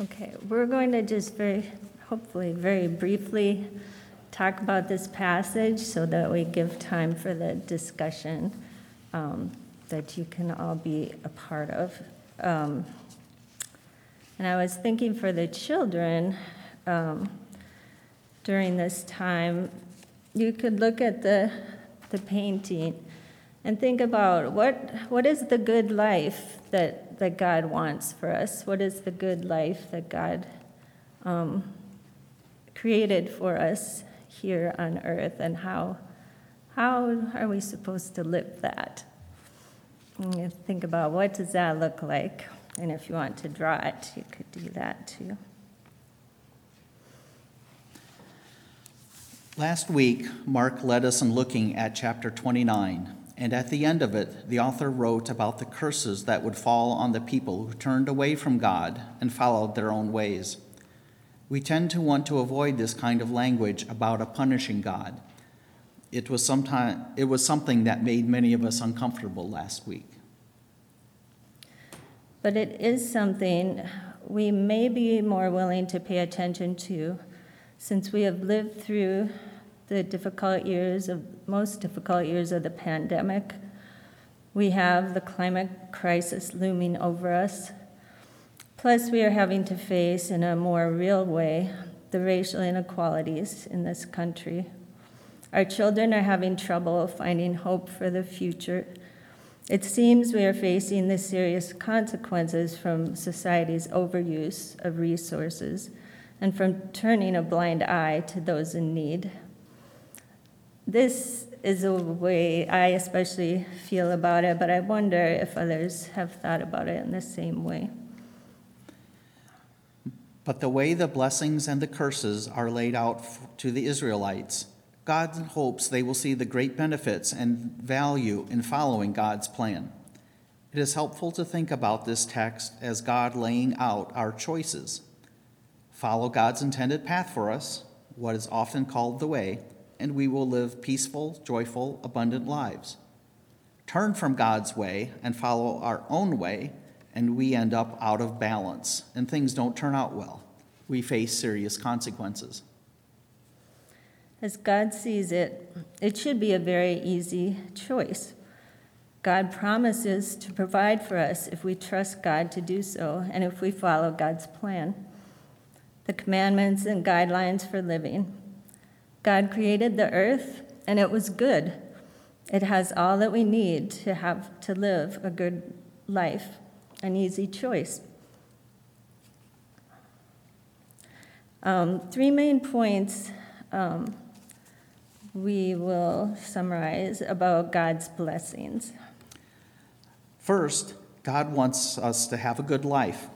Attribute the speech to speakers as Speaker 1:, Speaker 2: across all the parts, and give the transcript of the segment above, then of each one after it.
Speaker 1: Okay, we're going to just very, hopefully, very briefly talk about this passage so that we give time for the discussion um, that you can all be a part of. Um, and I was thinking for the children um, during this time, you could look at the, the painting and think about what, what is the good life that, that God wants for us? What is the good life that God um, created for us here on earth, and how, how are we supposed to live that? And think about what does that look like? And if you want to draw it, you could do that too.
Speaker 2: Last week, Mark led us in looking at chapter 29, and at the end of it, the author wrote about the curses that would fall on the people who turned away from God and followed their own ways. We tend to want to avoid this kind of language about a punishing God. It was, sometime, it was something that made many of us uncomfortable last week.
Speaker 1: But it is something we may be more willing to pay attention to since we have lived through the difficult years of most difficult years of the pandemic. We have the climate crisis looming over us. Plus, we are having to face in a more real way the racial inequalities in this country. Our children are having trouble finding hope for the future it seems we are facing the serious consequences from society's overuse of resources and from turning a blind eye to those in need. This is a way I especially feel about it, but I wonder if others have thought about it in the same way.
Speaker 2: But the way the blessings and the curses are laid out to the Israelites God hopes they will see the great benefits and value in following God's plan. It is helpful to think about this text as God laying out our choices. Follow God's intended path for us, what is often called the way, and we will live peaceful, joyful, abundant lives. Turn from God's way and follow our own way, and we end up out of balance, and things don't turn out well. We face serious consequences.
Speaker 1: As God sees it, it should be a very easy choice. God promises to provide for us if we trust God to do so and if we follow God's plan. The commandments and guidelines for living. God created the earth and it was good. It has all that we need to have to live a good life, an easy choice. Um, three main points um, we will summarize about God's blessings.
Speaker 2: First, God wants us to have a good life.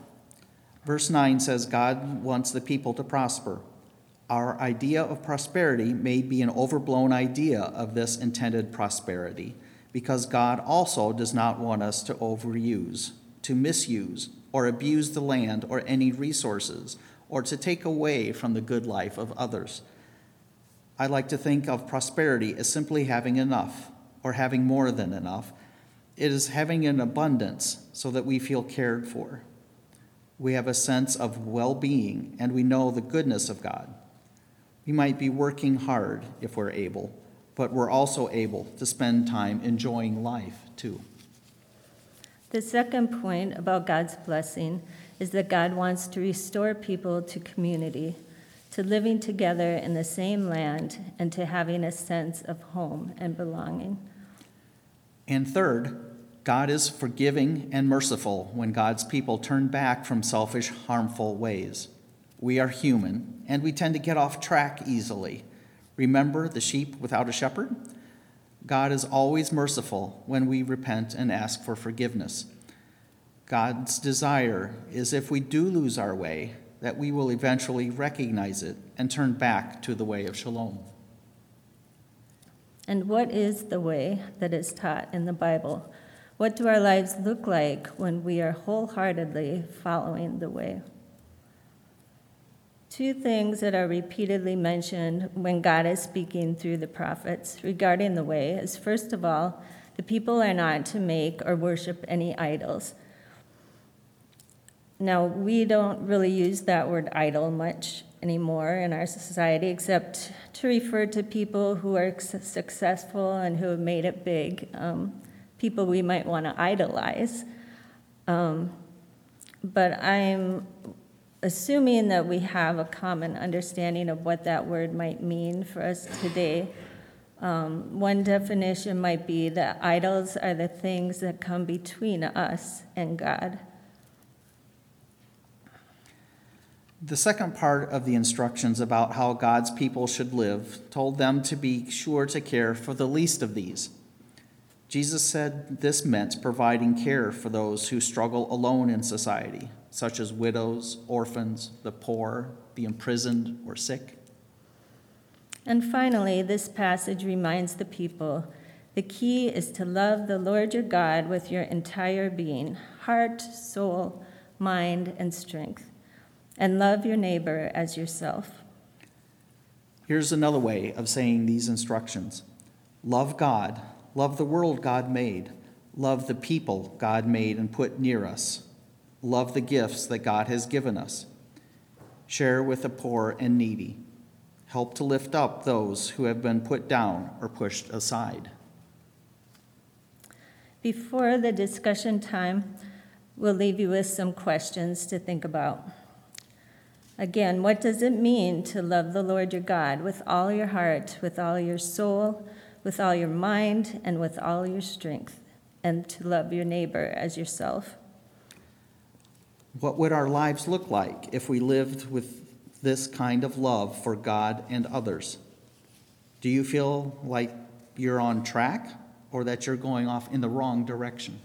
Speaker 2: Verse 9 says God wants the people to prosper. Our idea of prosperity may be an overblown idea of this intended prosperity because God also does not want us to overuse, to misuse, or abuse the land or any resources, or to take away from the good life of others. I like to think of prosperity as simply having enough or having more than enough. It is having an abundance so that we feel cared for. We have a sense of well being and we know the goodness of God. We might be working hard if we're able, but we're also able to spend time enjoying life too.
Speaker 1: The second point about God's blessing is that God wants to restore people to community to living together in the same land and to having a sense of home and belonging.
Speaker 2: And third, God is forgiving and merciful when God's people turn back from selfish, harmful ways. We are human, and we tend to get off track easily. Remember the sheep without a shepherd? God is always merciful when we repent and ask for forgiveness. God's desire is if we do lose our way, that we will eventually recognize it and turn back to the way of shalom.
Speaker 1: And what is the way that is taught in the Bible? What do our lives look like when we are wholeheartedly following the way? Two things that are repeatedly mentioned when God is speaking through the prophets regarding the way is first of all, the people are not to make or worship any idols. Now, we don't really use that word idol much anymore in our society, except to refer to people who are successful and who have made it big, um, people we might want to idolize. Um, But I'm assuming that we have a common understanding of what that word might mean for us today. Um, One definition might be that idols are the things that come between us and God.
Speaker 2: The second part of the instructions about how God's people should live told them to be sure to care for the least of these. Jesus said this meant providing care for those who struggle alone in society, such as widows, orphans, the poor, the imprisoned, or sick.
Speaker 1: And finally, this passage reminds the people the key is to love the Lord your God with your entire being heart, soul, mind, and strength, and love your neighbor as yourself.
Speaker 2: Here's another way of saying these instructions. Love God, love the world God made, love the people God made and put near us, love the gifts that God has given us, share with the poor and needy, help to lift up those who have been put down or pushed aside.
Speaker 1: Before the discussion time, we'll leave you with some questions to think about. Again, what does it mean to love the Lord your God with all your heart, with all your soul, with all your mind, and with all your strength, and to love your neighbor as yourself?
Speaker 2: What would our lives look like if we lived with this kind of love for God and others? Do you feel like you're on track or that you're going off in the wrong direction?